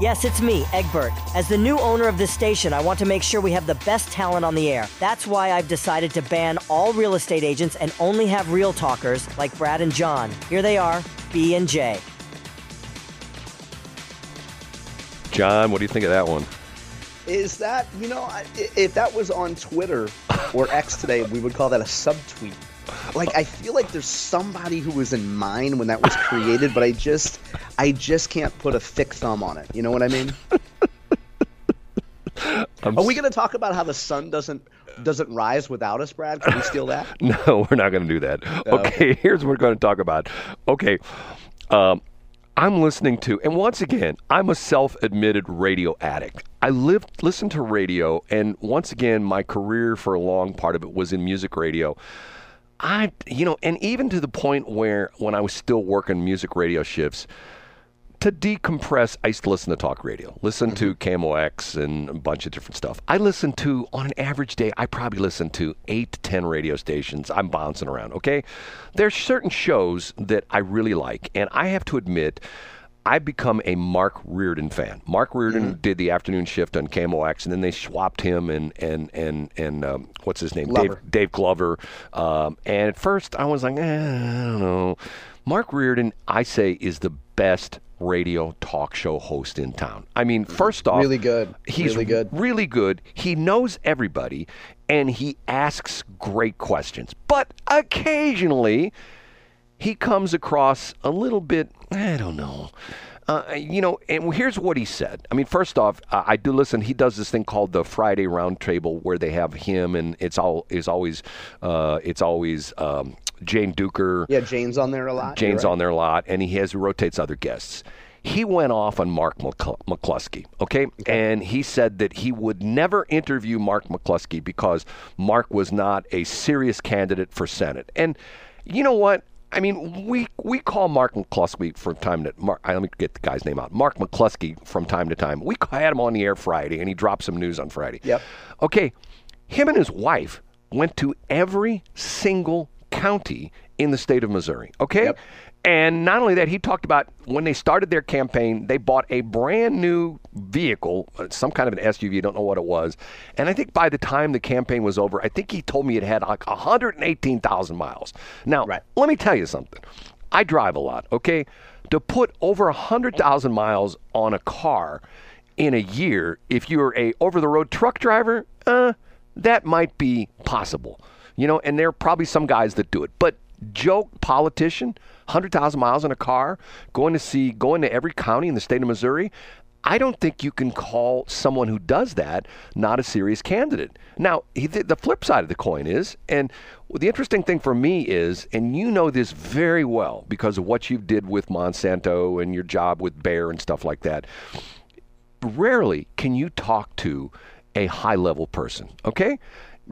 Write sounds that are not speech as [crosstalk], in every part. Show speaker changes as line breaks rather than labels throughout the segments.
Yes, it's me, Egbert. As the new owner of this station, I want to make sure we have the best talent on the air. That's why I've decided to ban all real estate agents and only have real talkers like Brad and John. Here they are, B and J.
John, what do you think of that one?
Is that, you know, if that was on Twitter or X today, we would call that a subtweet. Like I feel like there's somebody who was in mind when that was created, but I just I just can't put a thick thumb on it. You know what I mean? [laughs]
I'm
Are we going to talk about how the sun doesn't doesn't rise without us, Brad? Can we steal that? [laughs]
No, we're not going to do that. Okay, [laughs] here's what we're going to talk about. Okay, um, I'm listening to, and once again, I'm a self-admitted radio addict. I lived, listened to radio, and once again, my career for a long part of it was in music radio. I, you know, and even to the point where when I was still working music radio shifts, to decompress, I used to listen to talk radio, listen to mm-hmm. KMOX and a bunch of different stuff. I listen to, on an average day, I probably listen to eight to 10 radio stations. I'm bouncing around, okay? There's certain shows that I really like, and I have to admit, I've become a Mark Reardon fan. Mark Reardon did the afternoon shift on KMOX, and then they swapped him and and and and um, what's his name,
Glover.
Dave Dave Glover. Um, and at first, I was like, eh, I don't know. Mark Reardon, I say, is the best radio talk show host in town. I mean, first off,
Really good.
He's
Really good.
really good. He knows everybody, and he asks great questions. But occasionally, he comes across a little bit, I don't know. Uh, you know, and here's what he said. I mean, first off, uh, I do listen. He does this thing called the Friday Roundtable, where they have him, and it's all is always, uh, it's always um, Jane Dueker.
Yeah, Jane's on there a lot.
Jane's
right.
on there a lot, and he has rotates other guests. He went off on Mark McCl- McCloskey, okay? And he said that he would never interview Mark McCloskey because Mark was not a serious candidate for Senate. And you know what? I mean, we we call Mark McCloskey from time to Mark. Let me get the guy's name out. Mark McCloskey from time to time. We had him on the air Friday, and he dropped some news on Friday.
Yep.
Okay, him and his wife went to every single county in the state of Missouri. Okay.
Yep.
And not only that, he talked about when they started their campaign, they bought a brand new vehicle, some kind of an SUV, don't know what it was. And I think by the time the campaign was over, I think he told me it had like 118,000 miles. Now,
Right.
let me tell you something. I drive a lot, okay? To put over 100,000 miles on a car in a year, if you're a over-the-road truck driver, uh, that might be possible. You know, and there are probably some guys that do it. But joke politician, 100,000 miles in a car, going to see, going to every county in the state of Missouri, I don't think you can call someone who does that not a serious candidate. Now, he, the the flip side of the coin is, and the interesting thing for me is, and you know this very well because of what you did with Monsanto and your job with Bayer and stuff like that. Rarely can you talk to a high level person, okay?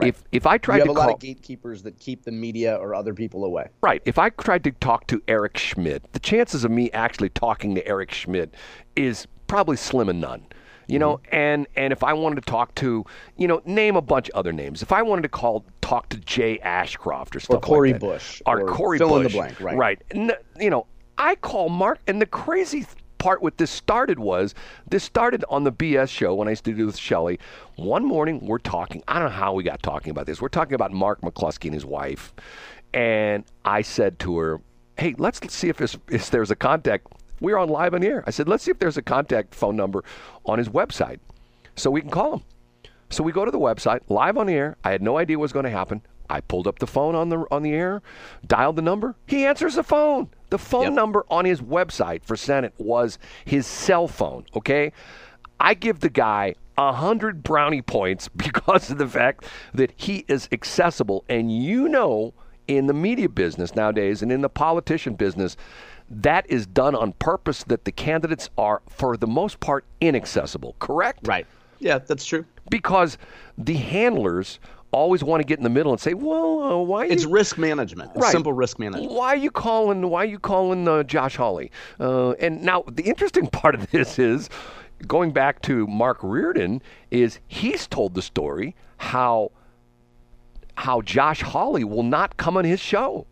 If if I tried
You have
to
a
call
lot of gatekeepers that keep the media or other people away.
Right. If I tried to talk to Eric Schmitt, the chances of me actually talking to Eric Schmitt is probably slim and none. You know,
Mm-hmm.
and and if I wanted to talk to, you know, name a bunch of other names. If I wanted to call talk to Jay Ashcroft or stuff
or Cori
like that,
Bush,
or,
or
Corey
fill in the blank, right.
Right. N- you know, I call Mark, and the crazy part with this started was this started on the BS show when I used to do with Shelley. One morning we're talking. I don't know how we got talking about this. We're talking about Mark McCloskey and his wife, and I said to her, "Hey, let's see if there's, if there's a contact." We were on live on air. I said, "Let's see if there's a contact phone number on his website, so we can call him." So we go to the website, live on the air. I had no idea what was going to happen. I pulled up the phone on the on the air, dialed the number. He answers the phone. The phone
Yep.
number on his website for Senate was his cell phone. Okay, I give the guy a hundred brownie points [laughs] because of the fact that he is accessible, and you know, in the media business nowadays and in the politician business, that is done on purpose. That the candidates are, for the most part, inaccessible. Correct?
Right. Yeah, that's true.
Because the handlers always want to get in the middle and say, "Well, uh, why?"
It's
you,
risk management.
Right.
Simple risk management.
Why are you calling? Why are you calling uh, Josh Hawley? Uh, and now the interesting [laughs] part of this is going back to Mark Reardon is he's told the story how how Josh Hawley will not come on his show.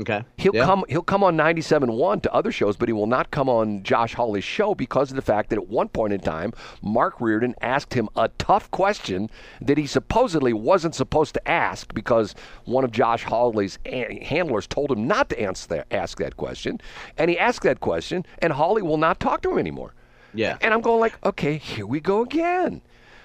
Okay.
He'll
Yeah.
come. He'll come on 97.1 to other shows, but he will not come on Josh Hawley's show because of the fact that at one point in time, Mark Reardon asked him a tough question that he supposedly wasn't supposed to ask because one of Josh Hawley's a- handlers told him not to answer that, ask that question, and he asked that question, and Hawley will not talk to him anymore.
Yeah.
And I'm going like, okay, here we go again.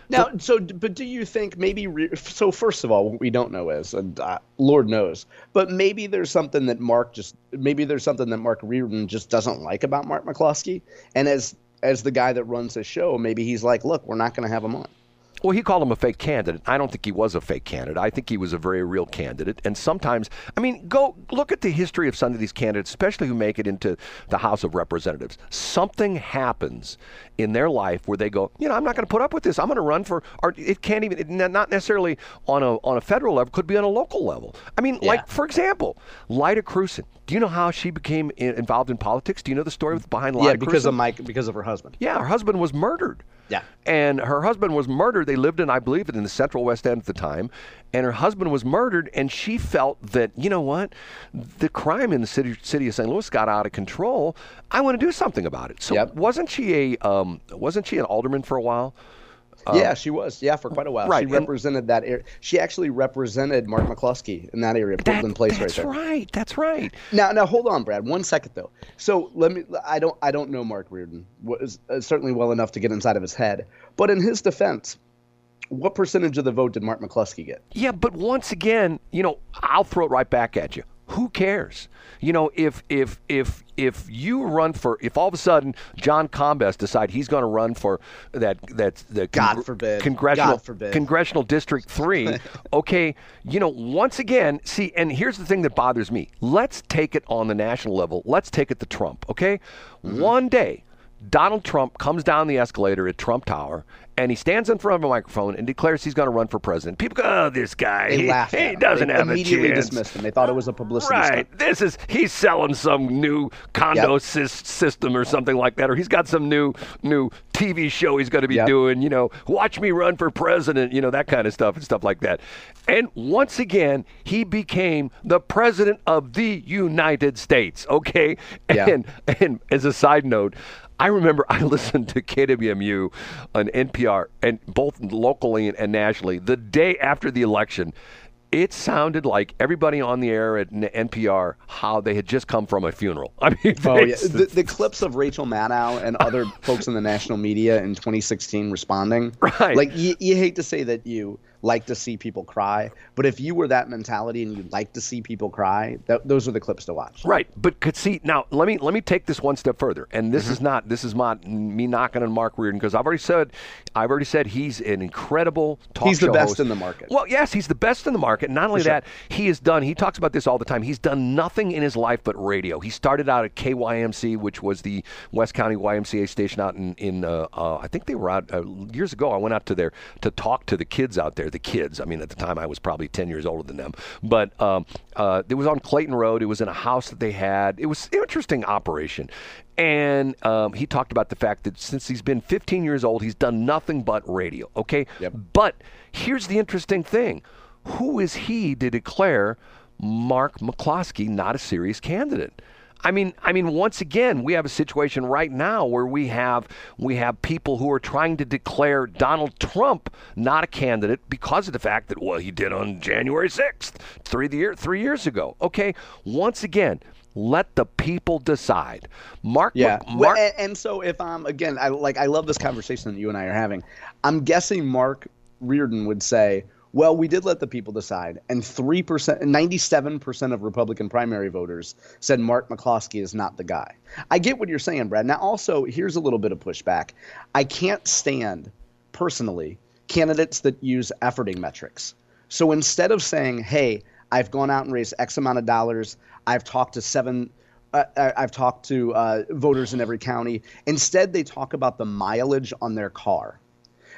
Now, so, but do you think maybe? Re- so, first of all, what we don't know is, and uh, Lord knows, but maybe there's something that Mark just, maybe there's something that Mark Reardon just doesn't like about Mark McCloskey, and as as the guy that runs the show, maybe he's like, look, we're not going to have him on.
Well, he called him a fake candidate. I don't think he was a fake candidate. I think he was a very real candidate. And sometimes, I mean, go look at the history of some of these candidates, especially who make it into the House of Representatives. Something happens in their life where they go, you know, I'm not going to put up with this. I'm going to run for, or it can't even, it, not necessarily on a on a federal level, could be on a local level. I mean,
Yeah.
like for example, Lyda Krewson. Do you know how she became in, involved in politics? Do you know the story behind Lyda
yeah, because
Krewson?
of Mike, because of her husband.
Yeah, her husband was murdered.
Yeah.
And her husband was murdered. They lived in, I believe, it in the Central West End at the time. And her husband was murdered, and she felt that, you know what, the crime in the city, city of St. Louis got out of control. I want to do something about it. So
Yep.
wasn't she a um, wasn't she an alderman for a while?
yeah, she was. Yeah, for quite a while.
right,
She represented that area. She actually represented Mark McCloskey in that area, Portland Place, right there.
that's right. That's right.
Now, now hold on, Brad. One second though. So let me. I don't. I don't know Mark Reardon. Was uh, certainly well enough to get inside of his head. But in his defense, what percentage of the vote did Mark McCloskey get?
Yeah, but once again, you know, I'll throw it right back at you. Who cares? You know, if if if if you run for, if all of a sudden John Combes decide he's going to run for that that the
God forbid.
congressional
God forbid.
congressional district three, [laughs] okay, you know, once again, see, and here's the thing that bothers me. Let's take it on the national level. Let's take it to Trump, okay?
Mm-hmm.
One day. Donald Trump comes down the escalator at Trump Tower and he stands in front of a microphone and declares he's going to run for president. People go, "Oh, this guy, he, he doesn't
They
have a chance."
immediately dismissed him. They thought it was a publicity
Right.
stunt.
This is he's selling some new condo
Yep.
sys- system or something like that, or he's got some new new TV show he's going to be
Yep.
doing. You know, watch me run for president. You know that kind of stuff and stuff like that. And once again, he became the president of the United States. Okay. And as a side note. I remember I [laughs] listened to KWMU on NPR and both locally and nationally the day after the election. It sounded like everybody on the air at NPR how they had just come from a funeral. [laughs] I mean,
Oh yeah, the, the clips of Rachel Maddow and other [laughs] folks in the national media in 2016 responding.
Right.
Like you, you hate to say that you like to see people cry, but if you were that mentality and you like to see people cry, that, those are the clips to watch.
Right, but could see now. Let me let me take this one step further, and this is not this is not me knocking on Mark Reardon because I've already said I've already said he's an incredible talk
He's the best
host.
in the market.
Well, yes, he's the best in the market. Not only
sure.
that, he has done. He talks about this all the time. He's done nothing in his life but radio. He started out at KYMC, which was the West County YMCA station out in in uh, uh, I think they were out uh, years ago. I went out to there to talk to the kids out there. The kids. I mean, at the time I was probably ten years older than them, but um, uh, it was on Clayton Road. It was in a house that they had. It was an interesting operation. And um, he talked about the fact that since he's been 15 years old, he's done nothing but radio. Okay,
Yep.
but here's the interesting thing: who is he to declare Mark McCloskey not a serious candidate? I mean, I mean, once again, we have a situation right now where we have we have people who are trying to declare Donald Trump not a candidate because of the fact that well, he did on January sixth, three the year three years ago. Okay, once again, let the people decide. Mark,
Yeah.
Mc-
Well,
Mark,
and, and so if I'm again, I like I love this conversation that you and I are having. I'm guessing Mark Reardon would say, "Well, we did let the people decide," and three percent, ninety-seven percent of Republican primary voters said Mark McCloskey is not the guy. I get what you're saying, Brad. Now, also, here's a little bit of pushback. I can't stand personally candidates that use efforting metrics. So instead of saying, "Hey," I've gone out and raised X amount of dollars. I've talked to seven. Uh, I- I've talked to uh, voters in every county. Instead, they talk about the mileage on their car.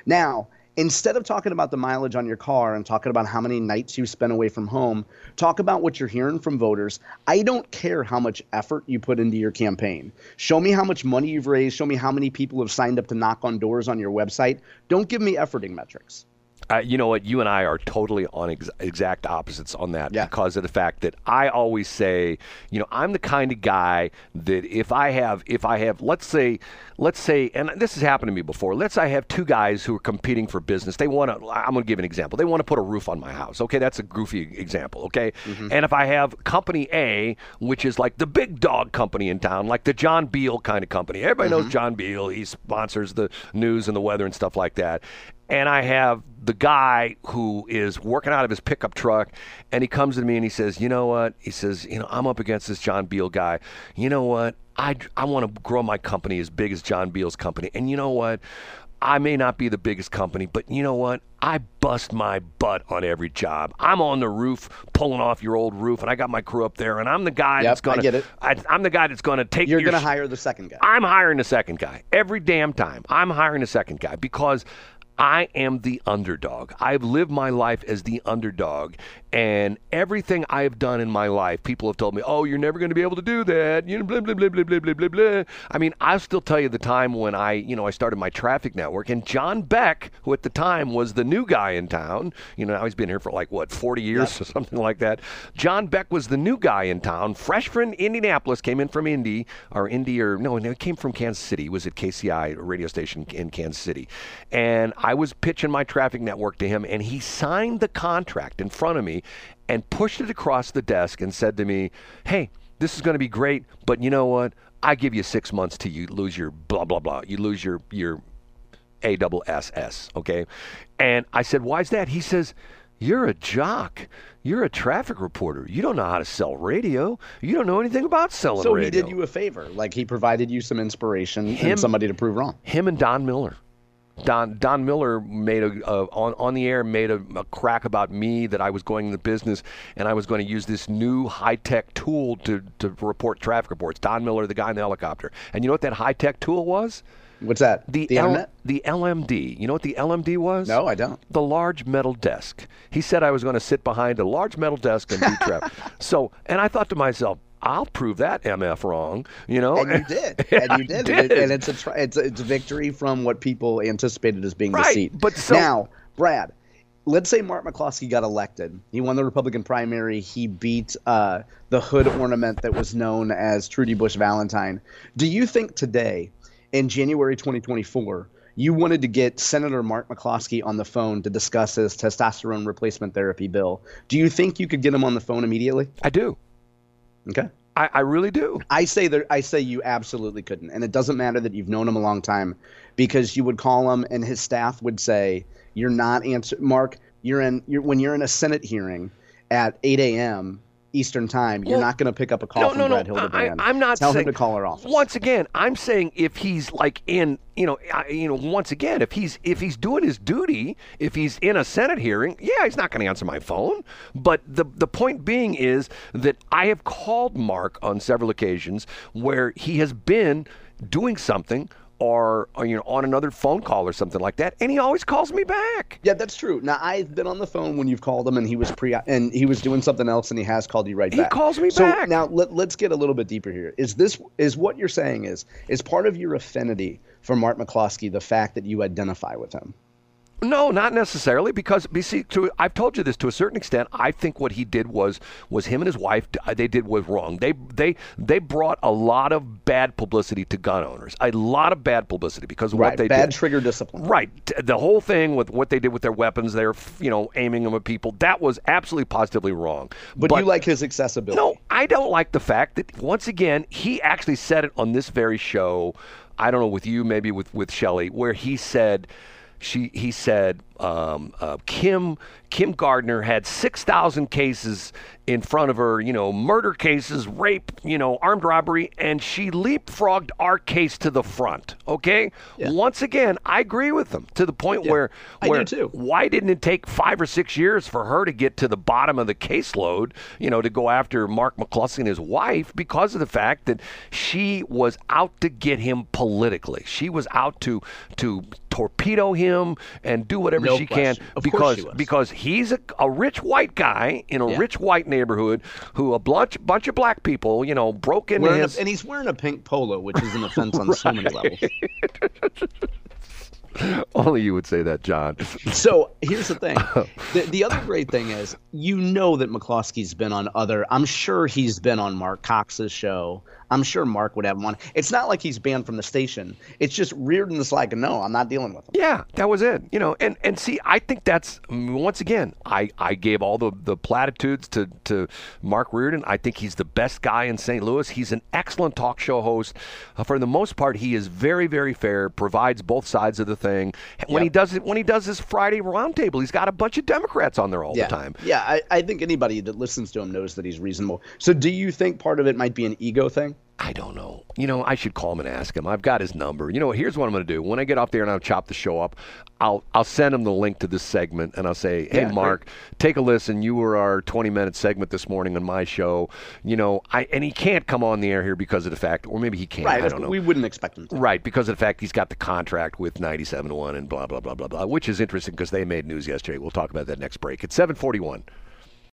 Now, instead of talking about the mileage on your car and talking about how many nights you spent away from home, talk about what you're hearing from voters. I don't care how much effort you put into your campaign. Show me how much money you've raised. Show me how many people have signed up to knock on doors on your website. Don't give me efforting metrics.
Uh, you know what? You and I are totally on ex- exact opposites on that
yeah.
because of the fact that I always say, you know, I'm the kind of guy that if I have, if I have, let's say, let's say, and this has happened to me before. Let's say I have two guys who are competing for business. They want to. I'm going to give an example. They want to put a roof on my house. Okay, that's a goofy example. Okay, mm-hmm. and if I have company A, which is like the big dog company in town, like the John Beal kind of company. Everybody mm-hmm. knows John Beal. He sponsors the news and the weather and stuff like that and I have the guy who is working out of his pickup truck, and he comes to me and he says, "You know what?" He says, "You know, I'm up against this John Beal guy. You know what? I I want to grow my company as big as John Beal's company, and you know what? I may not be the biggest company, but you know what? I bust my butt on every job. I'm on the roof pulling off your old roof, and I got my crew up there, and I'm the guy
yep,
that's going to.
get it.
I, am the guy that's going to take.
You're
going
to hire the second guy.
I'm hiring the second guy every damn time. I'm hiring the second guy because I am the underdog. I've lived my life as the underdog, and everything I have done in my life, people have told me, "Oh, you're never going to be able to do that." You know, blah blah blah blah blah blah blah blah. I mean, I'll still tell you the time when I, you know, I started my traffic network, and John Beck, who at the time was the new guy in town, you know, now he's been here for like what 40 years yep. or something like that. John Beck was the new guy in town, fresh from Indianapolis, came in from Indy or Indy or no, no, he came from Kansas City. He was at KCI, a radio station in Kansas City, and I was pitching my traffic network to him, and he signed the contract in front of me and pushed it across the desk and said to me, Hey, this is going to be great, but you know what? I give you six months to you lose your blah blah blah. You lose your your A double S S. Okay, and I said, why is that? He says, you're a jock. You're a traffic reporter. You don't know how to sell radio. You don't know anything about selling
so
radio.
So he did you a favor. Like he provided you some inspiration him, and somebody to prove wrong.
Him and Don Miller. Don Don Miller made a, a on on the air made a, a, crack about me that I was going into business and I was going to use this new high tech tool to to report traffic reports. Don Miller, the guy in the helicopter, and you know what that high tech tool was?
What's that?
The, the, L- the LMD. You know what the LMD was?
No, I don't.
The large metal desk. He said I was going to sit behind a large metal desk and do traffic. [laughs] so, and I thought to myself, I'll prove that MF wrong, you know.
And you did, [laughs] and you did,
did.
and it's a it's a, it's a victory from what people anticipated as being
right.
seat.
But so,
now, Brad, let's say Mark McCloskey got elected. He won the Republican primary. He beat uh, the hood ornament that was known as Trudy Bush Valentine. Do you think today, in January 2024? You wanted to get Senator Mark McCloskey on the phone to discuss his testosterone replacement therapy bill. Do you think you could get him on the phone immediately?
I do.
Okay.
I, I, really do.
I say that I say you absolutely couldn't, and it doesn't matter that you've known him a long time, because you would call him and his staff would say you're not answer Mark. You're in you're, when you're in a Senate hearing at 8 a.m. Eastern time, you're well, not going to pick up a call
no,
from
no,
Brad
no.
Hildebrand.
I, am not
tell
saying,
him to call our office.
Once again, I'm saying if he's like in, you know, I, you know, once again, if he's if he's doing his duty, if he's in a Senate hearing, yeah, he's not going to answer my phone. But the the point being is that I have called Mark on several occasions where he has been doing something or, or, you know on another phone call or something like that, and he always calls me back.
Yeah, that's true. Now I've been on the phone when you've called him, and he was pre and he was doing something else, and he has called you right
he
back.
He calls me
so
back.
Now let, let's get a little bit deeper here. Is this is what you're saying is is part of your affinity for Mark McCloskey the fact that you identify with him?
No, not necessarily, because see, to, I've told you this to a certain extent. I think what he did was was him and his wife. They did was wrong. They they they brought a lot of bad publicity to gun owners. A lot of bad publicity because of
right,
what they
bad
did.
trigger discipline.
Right, the whole thing with what they did with their weapons. They're you know aiming them at people. That was absolutely positively wrong.
But, but you like his accessibility.
No, I don't like the fact that once again he actually said it on this very show. I don't know with you, maybe with with Shelley, where he said she he said um, uh, Kim Kim Gardner had six thousand cases in front of her, you know, murder cases, rape, you know, armed robbery, and she leapfrogged our case to the front. Okay, yeah. once again, I agree with them to the point
yeah,
where where
too.
why didn't it take five or six years for her to get to the bottom of the caseload? You know, to go after Mark McCloskey and his wife because of the fact that she was out to get him politically. She was out to to torpedo him and do whatever
No
she
question.
can
Of
because
she was.
because he's a, a rich white guy in a
Yeah.
rich white neighborhood who a bunch bunch of black people, you know, broke into
Wearing a-
his
and he's wearing a pink polo, which is an offense on so many levels. [laughs]
Only you would say that, John.
So here's the thing. [laughs] The, the other great thing is, you know that McCloskey's been on other. I'm sure he's been on Marc Cox's show. I'm sure Mark would have one. It's not like he's banned from the station. It's just Reardon's like, no, I'm not dealing with him.
Yeah, that was it. You know, and and see, I think that's once again, I I gave all the the platitudes to to Mark Reardon. I think he's the best guy in St. Louis. He's an excellent talk show host. Uh, for the most part, he is very very fair. Provides both sides of the thing. When he does it, when he does his Friday roundtable, he's got a bunch of Democrats on there all
Yeah,
the time.
yeah. I, I think anybody that listens to him knows that he's reasonable. So, do you think part of it might be an ego thing?
I don't know. You know, I should call him and ask him. I've got his number. You know, here's what I'm going to do. When I get off there and I'll chop the show up, I'll I'll send him the link to this segment and I'll say, "Hey,
Yeah, great.
Mark, take a listen. You were our 20 minute segment this morning on my show. You know, I and he can't come on the air here because of the fact, or maybe he can.
Right.
I don't know.
We wouldn't expect him to.
Right, because of the fact he's got the contract with 97 1 and blah, blah, blah, blah, blah, which is interesting because they made news yesterday. We'll talk about that next break. It's 741.